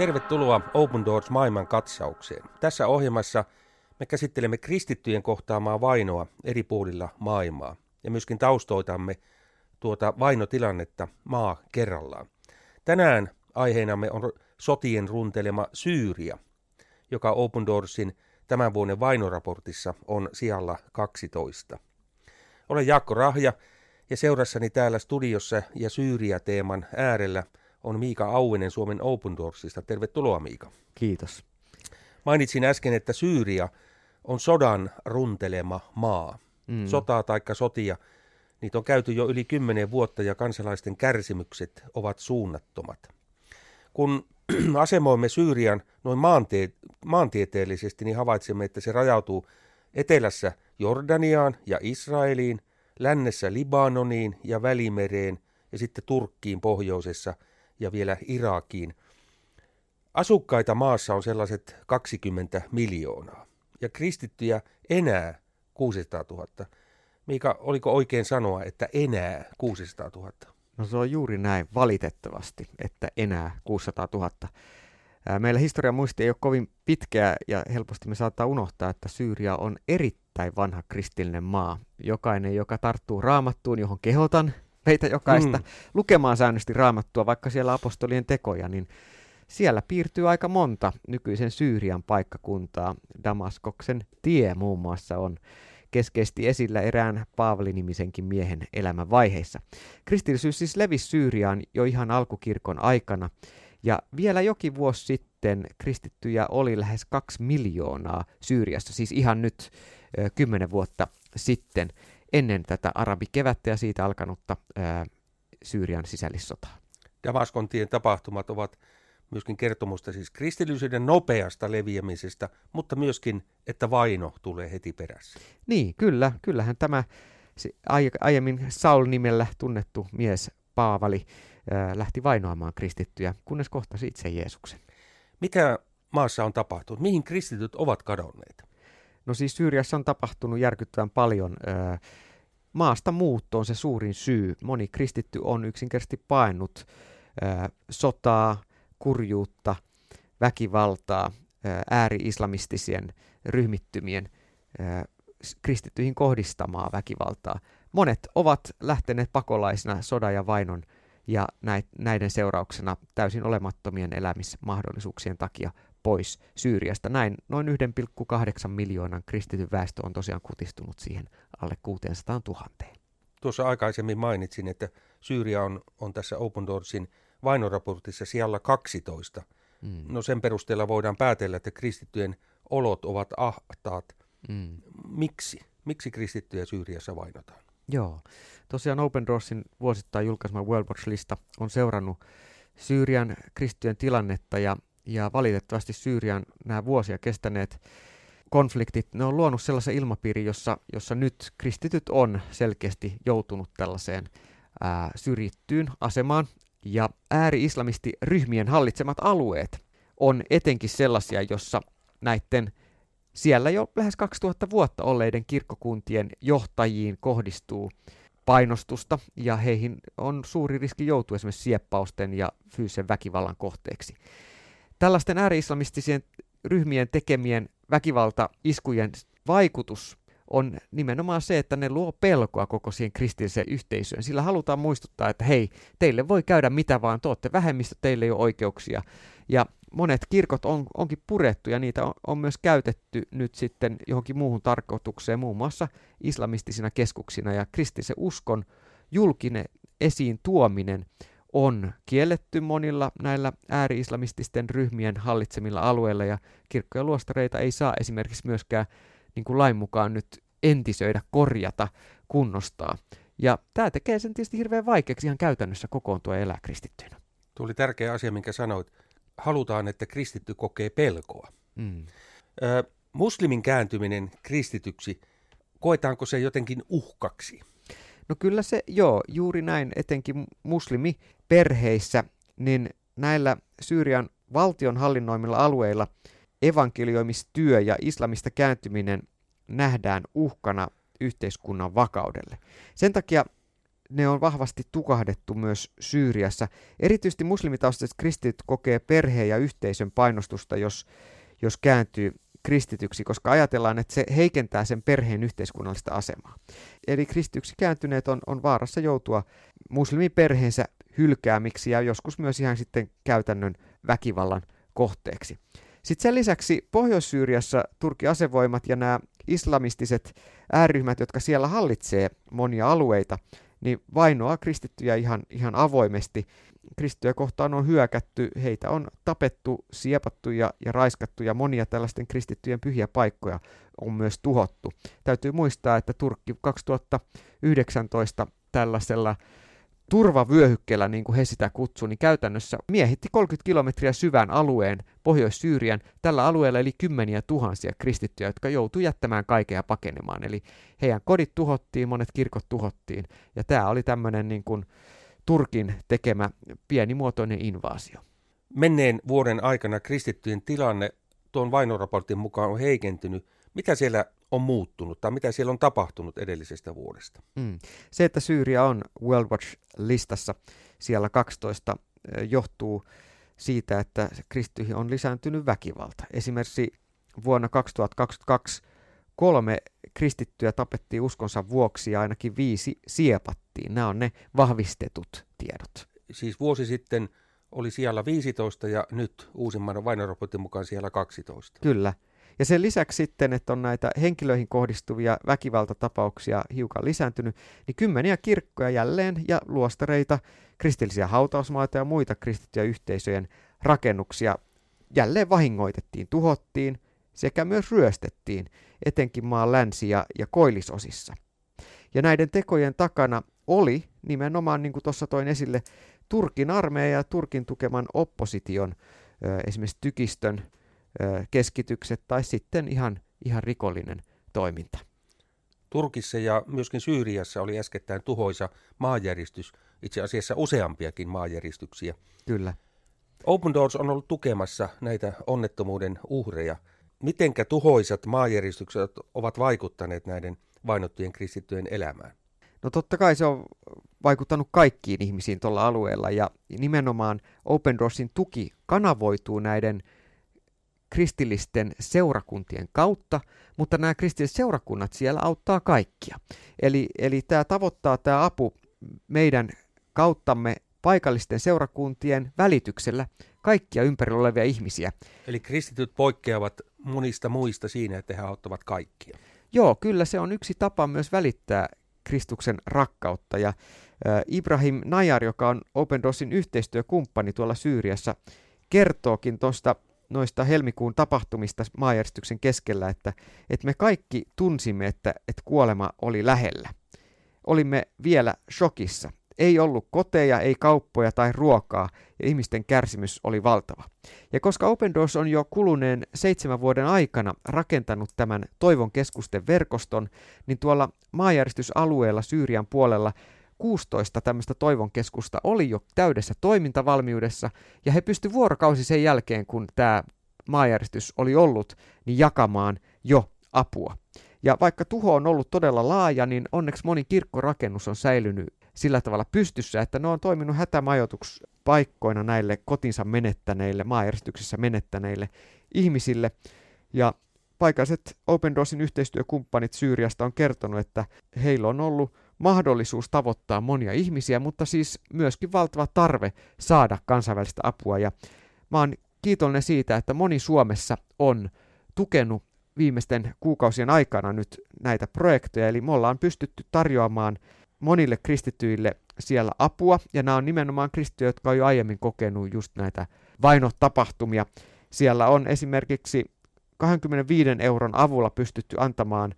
Tervetuloa Open Doors maailman katsaukseen. Tässä ohjelmassa me käsittelemme kristittyjen kohtaamaa vainoa eri puolilla maailmaa ja myöskin taustoitamme tuota vainotilannetta maa kerrallaan. Tänään aiheenamme on sotien runtelema Syyria, joka Open Doorsin tämän vuoden vainoraportissa on sijalla 12. Olen Jaakko Rahja ja seurassani täällä studiossa ja Syyria-teeman äärellä on Miika Auinen Suomen Open Doorsista. Tervetuloa Miika. Kiitos. Mainitsin äsken, että Syyria on sodan runtelema maa. Mm. Sotaa taikka sotia, niitä on käyty jo yli kymmenen vuotta ja kansalaisten kärsimykset ovat suunnattomat. Kun asemoimme Syyrian noin maantie- maantieteellisesti, niin havaitsemme, että se rajautuu etelässä Jordaniaan ja Israeliin, lännessä Libanoniin ja Välimereen ja sitten Turkkiin pohjoisessa ja vielä Irakiin. Asukkaita maassa on sellaiset 20 miljoonaa ja kristittyjä enää 600 000. Miika, oliko oikein sanoa, että enää 600 000? No se on juuri näin, valitettavasti, että enää 600 000. Meillä historian muisti ei ole kovin pitkeä ja helposti me saattaa unohtaa, että Syyria on erittäin vanha kristillinen maa. Jokainen, joka tarttuu raamattuun, johon kehotan meitä jokaista mm. lukemaan säännöllisesti raamattua, vaikka siellä apostolien tekoja, niin siellä piirtyy aika monta nykyisen Syyrian paikkakuntaa. Damaskoksen tie muun muassa on keskeisesti esillä erään Paavali-nimisenkin miehen elämän vaiheissa. Kristillisyys siis levisi Syyriaan jo ihan alkukirkon aikana, ja vielä jokin vuosi sitten kristittyjä oli lähes kaksi miljoonaa Syyriassa, siis ihan nyt kymmenen vuotta sitten, ennen tätä arabikevättä ja siitä alkanutta ää, Syyrian sisällissotaa. Damaskon tien tapahtumat ovat myöskin kertomusta siis kristillisyyden nopeasta leviämisestä, mutta myöskin, että vaino tulee heti perässä. Niin, kyllä. Kyllähän tämä aiemmin Saul-nimellä tunnettu mies Paavali lähti vainoamaan kristittyjä, kunnes kohtasi itse Jeesuksen. Mitä maassa on tapahtunut? Mihin kristityt ovat kadonneet? No siis Syyriassa on tapahtunut järkyttävän paljon. Maasta muutto on se suurin syy. Moni kristitty on yksinkertaisesti paennut sotaa, kurjuutta, väkivaltaa, ääri-islamistisien ryhmittymien kristittyihin kohdistamaa väkivaltaa. Monet ovat lähteneet pakolaisina sodan ja vainon ja näiden seurauksena täysin olemattomien elämismahdollisuuksien takia pois Syyriasta. Näin noin 1,8 miljoonan kristityn väestö on tosiaan kutistunut siihen alle 600 000. Tuossa aikaisemmin mainitsin, että Syyria on, on tässä Open Doorsin vainoraportissa siellä 12. Mm. No sen perusteella voidaan päätellä, että kristittyjen olot ovat ahtaat. Mm. Miksi? Miksi kristittyjä Syyriassa vainotaan? Joo. Tosiaan Open Doorsin vuosittain julkaisema World Watch-lista on seurannut Syyrian kristittyjen tilannetta ja, ja valitettavasti Syyrian nämä vuosia kestäneet konfliktit, ne on luonut sellaisen ilmapiirin, jossa, jossa nyt kristityt on selkeästi joutunut tällaiseen ää, syrjittyyn asemaan. Ja ääri-islamistiryhmien hallitsemat alueet on etenkin sellaisia, jossa näiden siellä jo lähes 2000 vuotta olleiden kirkkokuntien johtajiin kohdistuu painostusta ja heihin on suuri riski joutua esimerkiksi sieppausten ja fyysisen väkivallan kohteeksi. Tällaisten ääri-islamistisien ryhmien tekemien väkivaltaiskujen vaikutus on nimenomaan se, että ne luo pelkoa koko siihen kristilliseen yhteisöön. Sillä halutaan muistuttaa, että hei, teille voi käydä mitä vaan, te olette vähemmistö, teille ei ole oikeuksia. Ja monet kirkot on, onkin purettu ja niitä on, on myös käytetty nyt sitten johonkin muuhun tarkoitukseen, muun muassa islamistisina keskuksina. Ja kristillisen uskon julkinen esiin tuominen on kielletty monilla näillä ääri-islamististen ryhmien hallitsemilla alueilla ja kirkkoja luostareita ei saa esimerkiksi myöskään niin kuin lain mukaan nyt entisöidä, korjata, kunnostaa. Ja tämä tekee sen tietysti hirveän vaikeaksi ihan käytännössä kokoontua ja elää kristittyinä. Tuo oli tärkeä asia, minkä sanoit. Halutaan, että kristitty kokee pelkoa. Mm. Ö, muslimin kääntyminen kristityksi, koetaanko se jotenkin uhkaksi? No kyllä se, joo, juuri näin, etenkin muslimiperheissä, niin näillä Syyrian valtion hallinnoimilla alueilla evankelioimistyö ja islamista kääntyminen nähdään uhkana yhteiskunnan vakaudelle. Sen takia ne on vahvasti tukahdettu myös Syyriassa. Erityisesti muslimitaustaiset kristityt kokee perheen ja yhteisön painostusta, jos, jos kääntyy kristityksi, koska ajatellaan, että se heikentää sen perheen yhteiskunnallista asemaa. Eli kristityksi kääntyneet on, on vaarassa joutua muslimiperheensä hylkäämiksi ja joskus myös ihan sitten käytännön väkivallan kohteeksi. Sitten sen lisäksi Pohjois-Syyriassa Turkin asevoimat ja nämä islamistiset ääryhmät, jotka siellä hallitsee monia alueita, niin vainoaa kristittyjä ihan, ihan avoimesti. Kristittyjä kohtaan on hyökätty, heitä on tapettu, siepattu ja, ja raiskattu ja monia tällaisten kristittyjen pyhiä paikkoja on myös tuhottu. Täytyy muistaa, että Turkki 2019 tällaisella turvavyöhykkeellä, niin kuin he sitä kutsuu, niin käytännössä miehitti 30 kilometriä syvän alueen Pohjois-Syyrian. Tällä alueella eli kymmeniä tuhansia kristittyjä, jotka joutuivat jättämään kaikea pakenemaan. Eli heidän kodit tuhottiin, monet kirkot tuhottiin. Ja tämä oli tämmöinen niin kuin Turkin tekemä pienimuotoinen invaasio. Menneen vuoden aikana kristittyjen tilanne tuon vainoraportin mukaan on heikentynyt. Mitä siellä on muuttunut tai mitä siellä on tapahtunut edellisestä vuodesta? Mm. Se, että Syyria on World Watch-listassa siellä 12, johtuu siitä, että kristyihin on lisääntynyt väkivalta. Esimerkiksi vuonna 2022 kolme kristittyä tapettiin uskonsa vuoksi ja ainakin viisi siepattiin. Nämä on ne vahvistetut tiedot. Siis vuosi sitten oli siellä 15 ja nyt uusimman vainoraportin mukaan siellä 12. Kyllä. Ja sen lisäksi sitten, että on näitä henkilöihin kohdistuvia väkivaltatapauksia hiukan lisääntynyt, niin kymmeniä kirkkoja jälleen ja luostareita, kristillisiä hautausmaita ja muita kristittyjä yhteisöjen rakennuksia jälleen vahingoitettiin, tuhottiin sekä myös ryöstettiin, etenkin maan länsi- ja, ja koillisosissa. Ja näiden tekojen takana oli nimenomaan, niin kuin tuossa toin esille, Turkin armeija ja Turkin tukeman opposition, esimerkiksi tykistön keskitykset tai sitten ihan, ihan rikollinen toiminta. Turkissa ja myöskin Syyriassa oli äskettäin tuhoisa maanjäristys, itse asiassa useampiakin maanjäristyksiä. Kyllä. Open Doors on ollut tukemassa näitä onnettomuuden uhreja. Mitenkä tuhoisat maanjäristykset ovat vaikuttaneet näiden vainottujen kristittyjen elämään? No totta kai se on vaikuttanut kaikkiin ihmisiin tuolla alueella ja nimenomaan Open Doorsin tuki kanavoituu näiden kristillisten seurakuntien kautta, mutta nämä kristilliset seurakunnat siellä auttaa kaikkia. Eli, eli tämä tavoittaa tämä apu meidän kauttamme paikallisten seurakuntien välityksellä kaikkia ympärillä olevia ihmisiä. Eli kristityt poikkeavat monista muista siinä, että he auttavat kaikkia. Joo, kyllä se on yksi tapa myös välittää Kristuksen rakkautta. Ja äh, Ibrahim Najar, joka on Open Doorsin yhteistyökumppani tuolla Syyriassa, kertookin tuosta noista helmikuun tapahtumista maanjärjestyksen keskellä, että, että me kaikki tunsimme, että, että kuolema oli lähellä. Olimme vielä shokissa. Ei ollut koteja, ei kauppoja tai ruokaa, ja ihmisten kärsimys oli valtava. Ja koska Open Doors on jo kuluneen seitsemän vuoden aikana rakentanut tämän toivon keskusten verkoston, niin tuolla maanjäristysalueella Syyrian puolella 16 tämmöistä toivonkeskusta oli jo täydessä toimintavalmiudessa, ja he pystyivät vuorokausi sen jälkeen, kun tämä maajärjestys oli ollut, niin jakamaan jo apua. Ja vaikka tuho on ollut todella laaja, niin onneksi moni kirkkorakennus on säilynyt sillä tavalla pystyssä, että ne on toiminut hätämajoituspaikkoina näille kotinsa menettäneille, maajärjestyksessä menettäneille ihmisille. Ja paikalliset Open Doorsin yhteistyökumppanit Syyriasta on kertonut, että heillä on ollut mahdollisuus tavoittaa monia ihmisiä, mutta siis myöskin valtava tarve saada kansainvälistä apua. Ja mä oon kiitollinen siitä, että moni Suomessa on tukenut viimeisten kuukausien aikana nyt näitä projekteja, eli me ollaan pystytty tarjoamaan monille kristityille siellä apua, ja nämä on nimenomaan kristittyjä, jotka on jo aiemmin kokenut just näitä vainotapahtumia. Siellä on esimerkiksi 25 euron avulla pystytty antamaan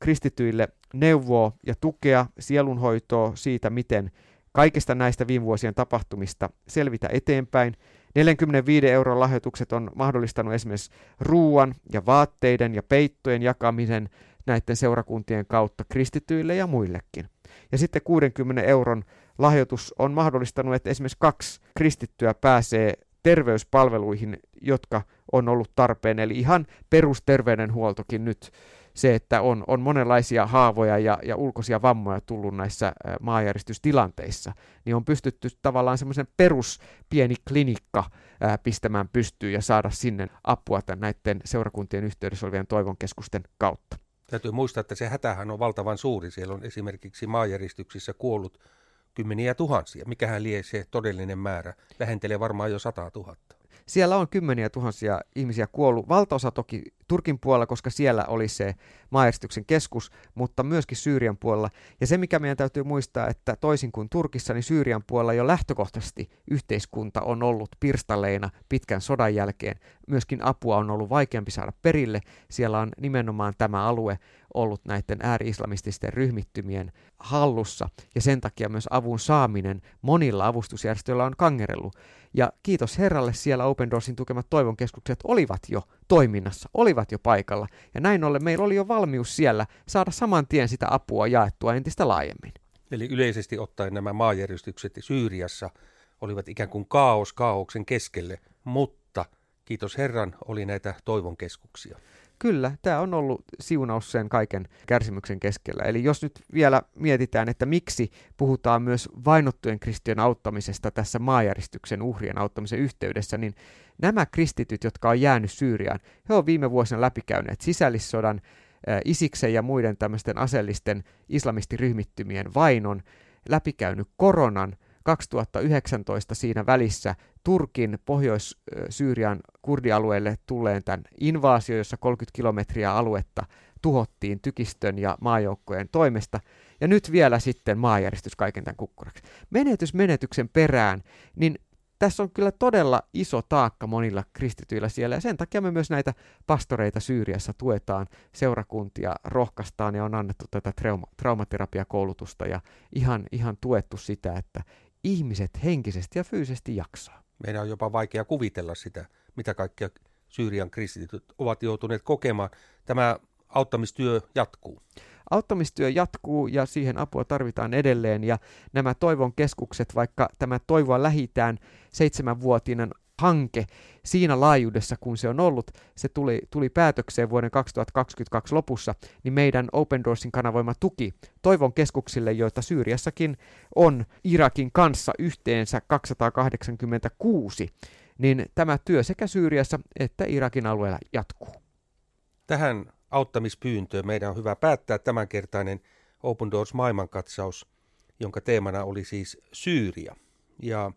kristityille neuvoa ja tukea, sielunhoitoa siitä, miten kaikista näistä viime vuosien tapahtumista selvitä eteenpäin. 45 euron lahjoitukset on mahdollistanut esimerkiksi ruuan ja vaatteiden ja peittojen jakamisen näiden seurakuntien kautta kristityille ja muillekin. Ja sitten 60 euron lahjoitus on mahdollistanut, että esimerkiksi kaksi kristittyä pääsee terveyspalveluihin, jotka on ollut tarpeen. Eli ihan perusterveydenhuoltokin nyt se, että on, on monenlaisia haavoja ja, ja ulkoisia vammoja tullut näissä maanjäristystilanteissa, niin on pystytty tavallaan semmoisen perus pieni klinikka ää, pistämään pystyyn ja saada sinne apua tämän näiden seurakuntien yhteydessä olevien toivonkeskusten kautta. Täytyy muistaa, että se hätähän on valtavan suuri. Siellä on esimerkiksi maanjäristyksissä kuollut kymmeniä tuhansia. Mikähän lie se todellinen määrä? Lähentelee varmaan jo sata tuhatta. Siellä on kymmeniä tuhansia ihmisiä kuollut. Valtaosa toki Turkin puolella, koska siellä oli se maajärjestyksen keskus, mutta myöskin Syyrian puolella. Ja se, mikä meidän täytyy muistaa, että toisin kuin Turkissa, niin Syyrian puolella jo lähtökohtaisesti yhteiskunta on ollut pirstaleina pitkän sodan jälkeen. Myöskin apua on ollut vaikeampi saada perille. Siellä on nimenomaan tämä alue ollut näiden ääri-islamististen ryhmittymien hallussa, ja sen takia myös avun saaminen monilla avustusjärjestöillä on kangerellut. Ja kiitos Herralle siellä Open Doorsin tukemat toivonkeskukset olivat jo toiminnassa, olivat jo paikalla. Ja näin ollen meillä oli jo valmius siellä saada saman tien sitä apua jaettua entistä laajemmin. Eli yleisesti ottaen nämä maajärjestykset Syyriassa olivat ikään kuin kaos kaauksen keskelle, mutta kiitos Herran oli näitä toivonkeskuksia. Kyllä, tämä on ollut siunaus sen kaiken kärsimyksen keskellä. Eli jos nyt vielä mietitään, että miksi puhutaan myös vainottujen kristittyjen auttamisesta tässä maajäristyksen uhrien auttamisen yhteydessä, niin nämä kristityt, jotka on jäänyt Syyriaan, he ovat viime vuosina läpikäyneet sisällissodan, Isiksen ja muiden tämmöisten aseellisten islamistiryhmittymien vainon, läpikäynyt koronan, 2019 siinä välissä Turkin Pohjois-Syyrian kurdialueelle tulleen tämän invaasio, jossa 30 kilometriä aluetta tuhottiin tykistön ja maajoukkojen toimesta, ja nyt vielä sitten maajärjestys kaiken tämän kukkuraksi. Menetys menetyksen perään, niin tässä on kyllä todella iso taakka monilla kristityillä siellä, ja sen takia me myös näitä pastoreita Syyriassa tuetaan, seurakuntia rohkaistaan, ja on annettu tätä trauma- traumaterapiakoulutusta, ja ihan, ihan tuettu sitä, että ihmiset henkisesti ja fyysisesti jaksaa. Meidän on jopa vaikea kuvitella sitä, mitä kaikkia Syyrian kristityt ovat joutuneet kokemaan. Tämä auttamistyö jatkuu. Auttamistyö jatkuu ja siihen apua tarvitaan edelleen ja nämä toivon keskukset, vaikka tämä toivoa lähitään seitsemänvuotinen hanke siinä laajuudessa, kun se on ollut, se tuli, tuli päätökseen vuoden 2022 lopussa, niin meidän Open Doorsin kanavoima tuki toivon keskuksille, joita Syyriassakin on Irakin kanssa yhteensä 286, niin tämä työ sekä Syyriassa että Irakin alueella jatkuu. Tähän auttamispyyntöön meidän on hyvä päättää tämänkertainen Open Doors maailmankatsaus, jonka teemana oli siis Syyria. Ja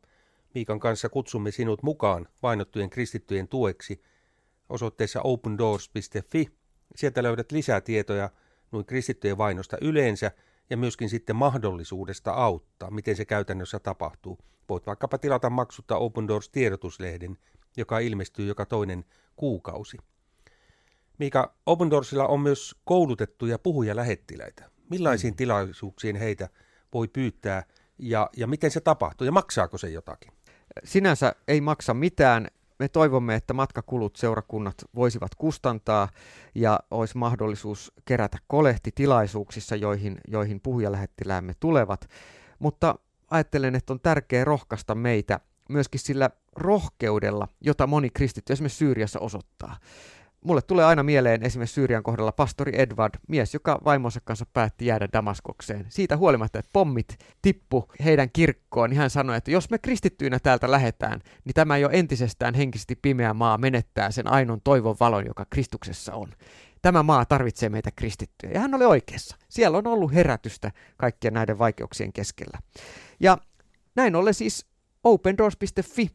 Miikan kanssa kutsumme sinut mukaan vainottujen kristittyjen tueksi osoitteessa opendoors.fi. Sieltä löydät lisää tietoja noin kristittyjen vainosta yleensä ja myöskin sitten mahdollisuudesta auttaa, miten se käytännössä tapahtuu. Voit vaikkapa tilata maksutta Open Doors tiedotuslehden, joka ilmestyy joka toinen kuukausi. Miika, Open Doorsilla on myös koulutettuja puhujalähettiläitä. Millaisiin mm. tilaisuuksiin heitä voi pyytää ja, ja miten se tapahtuu ja maksaako se jotakin? Sinänsä ei maksa mitään. Me toivomme, että matkakulut seurakunnat voisivat kustantaa ja olisi mahdollisuus kerätä kolehti tilaisuuksissa, joihin, joihin puhujalähettiläämme tulevat. Mutta ajattelen, että on tärkeää rohkaista meitä myöskin sillä rohkeudella, jota moni kristitty esimerkiksi Syyriassa osoittaa. Mulle tulee aina mieleen esimerkiksi Syyrian kohdalla pastori Edward, mies, joka vaimonsa kanssa päätti jäädä Damaskokseen. Siitä huolimatta, että pommit tippu heidän kirkkoon, niin hän sanoi, että jos me kristittyinä täältä lähetään, niin tämä jo entisestään henkisesti pimeä maa menettää sen ainoan toivon valon, joka Kristuksessa on. Tämä maa tarvitsee meitä kristittyjä. Ja hän oli oikeassa. Siellä on ollut herätystä kaikkien näiden vaikeuksien keskellä. Ja näin ollen siis opendoors.fi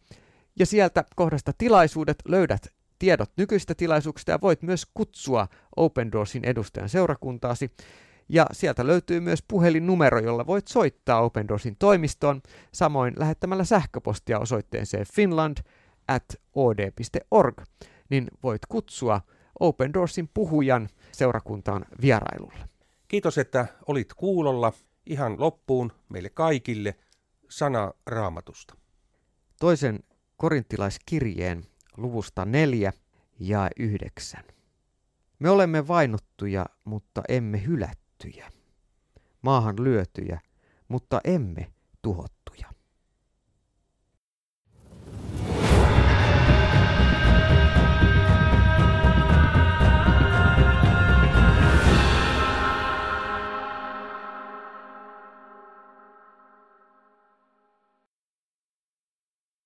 ja sieltä kohdasta tilaisuudet löydät tiedot nykyistä tilaisuuksista ja voit myös kutsua Open Doorsin edustajan seurakuntaasi. Ja sieltä löytyy myös puhelinnumero, jolla voit soittaa Open Doorsin toimistoon, samoin lähettämällä sähköpostia osoitteeseen finland at od.org, niin voit kutsua Open Doorsin puhujan seurakuntaan vierailulle. Kiitos, että olit kuulolla. Ihan loppuun meille kaikille sana raamatusta. Toisen korintilaiskirjeen luvusta 4 ja 9. Me olemme vainottuja, mutta emme hylättyjä. Maahan lyötyjä, mutta emme tuhottuja.